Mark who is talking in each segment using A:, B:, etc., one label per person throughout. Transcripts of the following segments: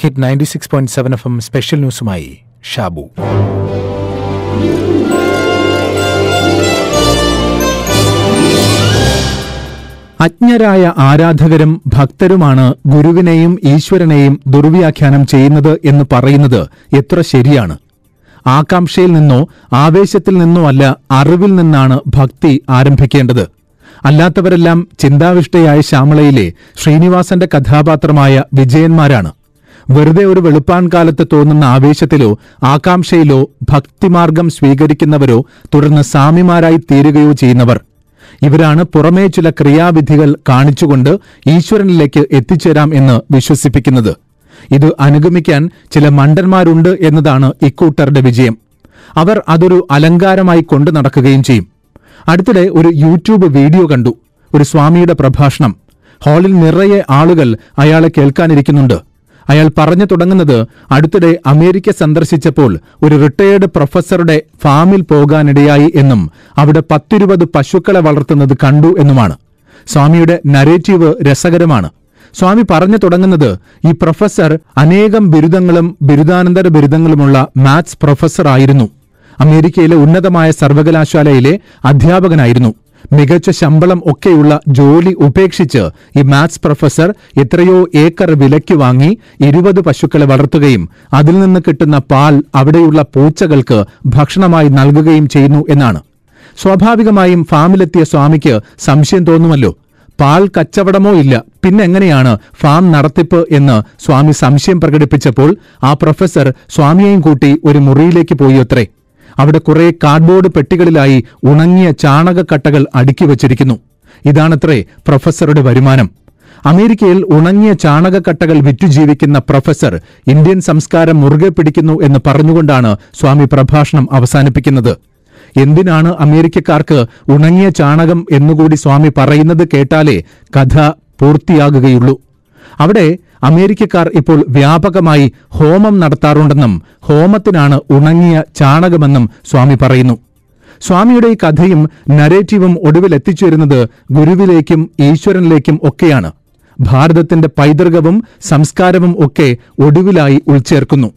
A: Hit ninety six point seven F M special ന്യൂസുമായി Shabu. അജ്ഞരായ ആരാധകരും ഭക്തരുമാണ് ഗുരുവിനെയും ഈശ്വരനെയും ദുർവ്യാഖ്യാനം ചെയ്യുന്നത് എന്ന് പറയുന്നത് എത്ര ശരിയാണ്? ആകാംക്ഷയിൽ നിന്നോ ആവേശത്തിൽ നിന്നോ അല്ല അറിവിൽ നിന്നാണ് ഭക്തി ആരംഭിക്കേണ്ടത്. അല്ലാത്തവരെല്ലാം ചിന്താവിഷ്ടയായ ശ്യാമളയിലെ ശ്രീനിവാസന്റെ കഥാപാത്രമായ വിജയന്മാരാണ്. വെറുതെ ഒരു വെളുപ്പാൻ കാലത്ത് തോന്നുന്ന ആവേശത്തിലോ ആകാംക്ഷയിലോ ഭക്തിമാർഗം സ്വീകരിക്കുന്നവരോ തുടർന്ന് സ്വാമിമാരായി തീരുകയോ ചെയ്യുന്നവർ. ഇവരാണ് പുറമേ ചില ക്രിയാവിധികൾ കാണിച്ചുകൊണ്ട് ഈശ്വരനിലേക്ക് എത്തിച്ചേരാം എന്ന് വിശ്വസിപ്പിക്കുന്നത്. ഇത് അനുഗമിക്കാൻ ചില മണ്ടന്മാരുണ്ട് എന്നതാണ് ഇക്കൂട്ടറുടെ വിജയം. അവർ അതൊരു അലങ്കാരമായി കൊണ്ടു നടക്കുകയും ചെയ്യും. അടുത്തിടെ ഒരു യൂട്യൂബ് വീഡിയോ കണ്ടു. ഒരു സ്വാമിയുടെ പ്രഭാഷണം. ഹാളിൽ നിറയെ ആളുകൾ അയാളെ കേൾക്കാനിരിക്കുന്നുണ്ട്. അയാൾ പറഞ്ഞു തുടങ്ങുന്നത് അടുത്തിടെ അമേരിക്ക സന്ദർശിച്ചപ്പോൾ ഒരു റിട്ടയേർഡ് പ്രൊഫസറുടെ ഫാമിൽ പോകാനിടയായി എന്നും അവിടെ പത്തിരുപത് പശുക്കളെ വളർത്തുന്നത് കണ്ടു എന്നുമാണ്. സ്വാമിയുടെ നരേറ്റീവ് രസകരമാണ്. സ്വാമി പറഞ്ഞു തുടങ്ങുന്നത് ഈ പ്രൊഫസർ അനേകം ബിരുദങ്ങളും ബിരുദാനന്തര ബിരുദങ്ങളുമുള്ള മാത്സ് പ്രൊഫസർ ആയിരുന്നു. അമേരിക്കയിലെ ഉന്നതമായ സർവകലാശാലയിലെ അധ്യാപകനായിരുന്നു. മികച്ച ശമ്പളം ഒക്കെയുള്ള ജോലി ഉപേക്ഷിച്ച് ഈ മാത്സ് പ്രൊഫസർ എത്രയോ ഏക്കർ വിലയ്ക്ക് വാങ്ങി ഇരുപത് പശുക്കളെ വളർത്തുകയും അതിൽ നിന്ന് കിട്ടുന്ന പാൽ അവിടെയുള്ള പൂച്ചകൾക്ക് ഭക്ഷണമായി നൽകുകയും ചെയ്യുന്നു എന്നാണ്. സ്വാഭാവികമായും ഫാമിലെത്തിയ സ്വാമിക്ക് സംശയം തോന്നുമല്ലോ. പാൽ കച്ചവടമോ ഇല്ല. പിന്നെ എങ്ങനെയാണ് ഫാം നടത്തിപ്പ് എന്ന് സ്വാമി സംശയം പ്രകടിപ്പിച്ചപ്പോൾ ആ പ്രൊഫസർ സ്വാമിയെയും കൂട്ടി ഒരു മുറിയിലേക്ക് പോയി അവിടെ കുറെ കാർഡ്ബോർഡ് പെട്ടികളിലായി ഉണങ്ങിയ ചാണകക്കട്ടകൾ അടുക്കി വച്ചിരിക്കുന്നു. ഇതാണത്രേ പ്രൊഫസറുടെ വരുമാനം. അമേരിക്കയിൽ ഉണങ്ങിയ ചാണകക്കട്ടകൾ വിറ്റുജീവിക്കുന്ന പ്രൊഫസർ ഇന്ത്യൻ സംസ്കാരം മുറുകെ പിടിക്കുന്നു എന്ന് പറഞ്ഞുകൊണ്ടാണ് സ്വാമി പ്രഭാഷണം അവസാനിപ്പിക്കുന്നത്. എന്തിനാണ് അമേരിക്കക്കാർക്ക് ഉണങ്ങിയ ചാണകം എന്നുകൂടി സ്വാമി പറയുന്നത് കേട്ടാലേ കഥ പൂർത്തിയാകുകയുള്ളൂ. അവിടെ അമേരിക്കക്കാർ ഇപ്പോൾ വ്യാപകമായി ഹോമം നടത്താറുണ്ടെന്നും ഹോമത്തിനാണ് ഉണങ്ങിയ ചാണകമെന്നും സ്വാമി പറയുന്നു. സ്വാമിയുടെ ഈ കഥയും നരേറ്റീവും ഒടുവിലെത്തിച്ചേരുന്നത് ഗുരുവിലേക്കും ഈശ്വരനിലേക്കും ഒക്കെയാണ്. ഭാരതത്തിന്റെ പൈതൃകവും സംസ്കാരവും ഒക്കെ ഒടുവിലായി ഉൾച്ചേർക്കുന്നു.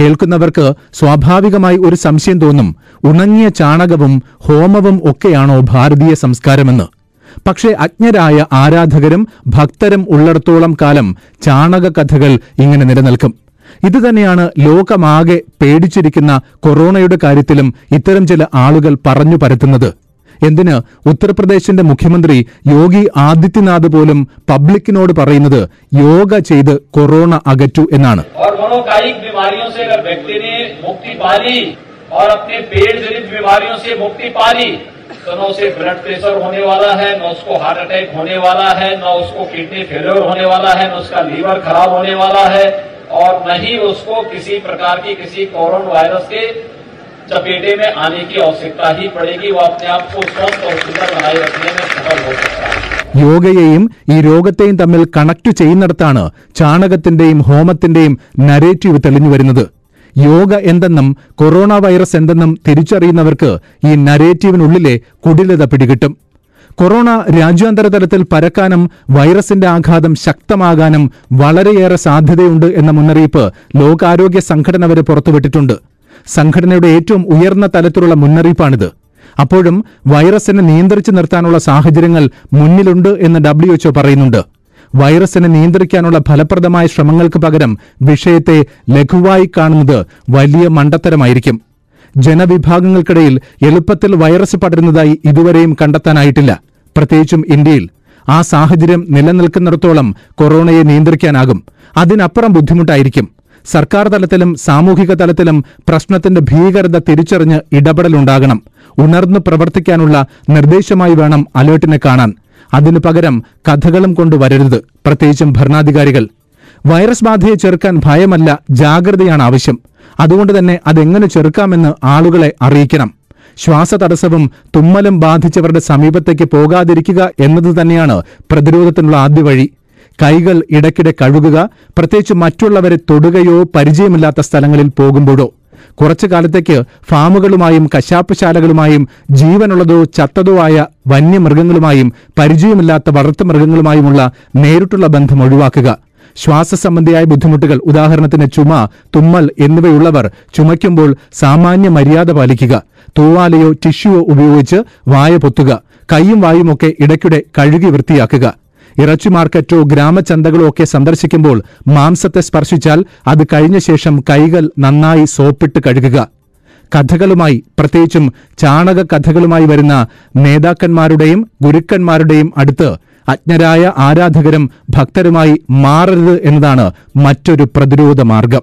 A: കേൾക്കുന്നവർക്ക് സ്വാഭാവികമായി ഒരു സംശയം തോന്നും ഉണങ്ങിയ ചാണകവും ഹോമവും ഒക്കെയാണോ ഭാരതീയ സംസ്കാരമെന്ന്. പക്ഷേ അജ്ഞരായ ആരാധകരും ഭക്തരും ഉള്ളിടത്തോളം കാലം ചാണക കഥകൾ ഇങ്ങനെ നിലനിൽക്കും ഇതുതന്നെയാണ് ലോകമാകെ പേടിച്ചിരിക്കുന്ന കൊറോണയുടെ കാര്യത്തിലും ഇത്തരം ചില ആളുകൾ പറഞ്ഞു പരത്തുന്നത് എന്തിന് ഉത്തർപ്രദേശിന്റെ മുഖ്യമന്ത്രി യോഗി ആദിത്യനാഥ് പോലും പബ്ലിക്കിനോട് പറയുന്നത് യോഗ ചെയ്ത് കൊറോണ അകറ്റു എന്നാണ്
B: और मनोकायिक बीमारियों से अगर व्यक्ति ने मुक्ति पा ली और अपने पेट जनित बीमारियों से मुक्ति पा ली तो न उसे ब्लड प्रेशर होने वाला है न उसको हार्ट अटैक होने वाला है न उसको किडनी फेलियर होने वाला है न उसका लीवर खराब होने वाला है और न ही उसको किसी प्रकार की किसी कोरोना वायरस के चपेटे में आने की आवश्यकता ही पड़ेगी वो अपने आप को स्वस्थ और सुंदर बनाए रखने में सफल हो सकता है
A: യോഗയെയും ഈ രോഗത്തെയും തമ്മിൽ കണക്ട് ചെയ്യുന്നിടത്താണ് ചാണകത്തിന്റെയും ഹോമത്തിന്റെയും നരേറ്റീവ് തെളിഞ്ഞു വരുന്നത് യോഗ എന്തെന്നും കൊറോണ വൈറസ് എന്തെന്നും തിരിച്ചറിയുന്നവർക്ക് ഈ നരേറ്റീവിനുള്ളിലെ കുടിലത പിടികിട്ടും. കൊറോണ രാജ്യാന്തര തലത്തിൽ പരക്കാനും വൈറസിന്റെ ആഘാതം ശക്തമാകാനും വളരെയേറെ സാധ്യതയുണ്ട് എന്ന മുന്നറിയിപ്പ് ലോകാരോഗ്യ സംഘടന വരെ പുറത്തുവിട്ടിട്ടുണ്ട്. സംഘടനയുടെ ഏറ്റവും ഉയർന്ന തലത്തിലുള്ള മുന്നറിയിപ്പാണിത്. അപ്പോഴും വൈറസിനെ നിയന്ത്രിച്ചു നിർത്താനുള്ള സാഹചര്യങ്ങൾ മുന്നിലുണ്ട് എന്ന് ഡബ്ല്യുഎച്ച്ഒ പറയുന്നുണ്ട്. വൈറസിനെ നിയന്ത്രിക്കാനുള്ള ഫലപ്രദമായ ശ്രമങ്ങൾക്ക് പകരം വിഷയത്തെ ലഘുവായി കാണുന്നത് വലിയ മണ്ടത്തരമായിരിക്കും. ജനവിഭാഗങ്ങൾക്കിടയിൽ എളുപ്പത്തിൽ വൈറസ് പടരുന്നതായി ഇതുവരെയും കണ്ടെത്താനായിട്ടില്ല. പ്രത്യേകിച്ചും ഇന്ത്യയിൽ. ആ സാഹചര്യം നിലനിൽക്കുന്നിടത്തോളം കൊറോണയെ നിയന്ത്രിക്കാനാകും. അതിനപ്പുറം ബുദ്ധിമുട്ടായിരിക്കും. സർക്കാർ തലത്തിലും സാമൂഹിക തലത്തിലും പ്രശ്നത്തിന്റെ ഭീകരത തിരിച്ചറിഞ്ഞ് ഇടപെടലുണ്ടാകണം. ഉണർന്നു പ്രവർത്തിക്കാനുള്ള നിർദ്ദേശമായി വേണം അലേർട്ടിനെ കാണാൻ. അതിനു പകരം കഥകളും കൊണ്ടുവരരുത് പ്രത്യേകിച്ചും ഭരണാധികാരികൾ. വൈറസ് ബാധയെ ചെറുക്കാൻ ഭയമല്ല ജാഗ്രതയാണ് ആവശ്യം. അതുകൊണ്ട് തന്നെ അതെങ്ങനെ ചെറുക്കാമെന്ന് ആളുകളെ അറിയിക്കണം. ശ്വാസതടസ്സവും തുമ്മലും ബാധിച്ചവരുടെ സമീപത്തേക്ക് പോകാതിരിക്കുക എന്നത് തന്നെയാണ് പ്രതിരോധത്തിനുള്ള ആദ്യ വഴി. കൈകൾ ഇടയ്ക്കിടെ കഴുകുക പ്രത്യേകിച്ച് മറ്റുള്ളവരെ തൊടുകയോ പരിചയമില്ലാത്ത സ്ഥലങ്ങളിൽ പോകുമ്പോഴോ. കുറച്ചു കാലത്തേക്ക് ഫാമുകളുമായും കശാപ്പുശാലകളുമായും ജീവനുള്ളതോ ചത്തതോ ആയ വന്യമൃഗങ്ങളുമായും പരിചയമില്ലാത്ത വളർത്തുമൃഗങ്ങളുമായുമുള്ള നേരിട്ടുള്ള ബന്ധം ഒഴിവാക്കുക. ശ്വാസ സംബന്ധിയായ ബുദ്ധിമുട്ടുകൾ ഉദാഹരണത്തിന് ചുമ തുമ്മൽ എന്നിവയുള്ളവർ ചുമയ്ക്കുമ്പോൾ സാമാന്യ മര്യാദ പാലിക്കുക. തൂവാലയോ ടിഷ്യൂവോ ഉപയോഗിച്ച് വായ പൊത്തുക. കൈയും വായുമൊക്കെ ഇടയ്ക്കിടെ കഴുകി വൃത്തിയാക്കുക. ഇറച്ചി മാർക്കറ്റോ ഗ്രാമചന്തകളോ ഒക്കെ സന്ദർശിക്കുമ്പോൾ മാംസത്തെ സ്പർശിച്ചാൽ അത് കഴിഞ്ഞ ശേഷം കൈകൾ നന്നായി സോപ്പിട്ട് കഴുകുക. കഥകളുമായി പ്രത്യേകിച്ചും ചാണക കഥകളുമായി വരുന്ന നേതാക്കന്മാരുടെയും ഗുരുക്കന്മാരുടെയും അടുത്ത് അജ്ഞരായ ആരാധകരും ഭക്തരുമായി മാറരുത് എന്നതാണ് മറ്റൊരു പ്രതിരോധ മാർഗം.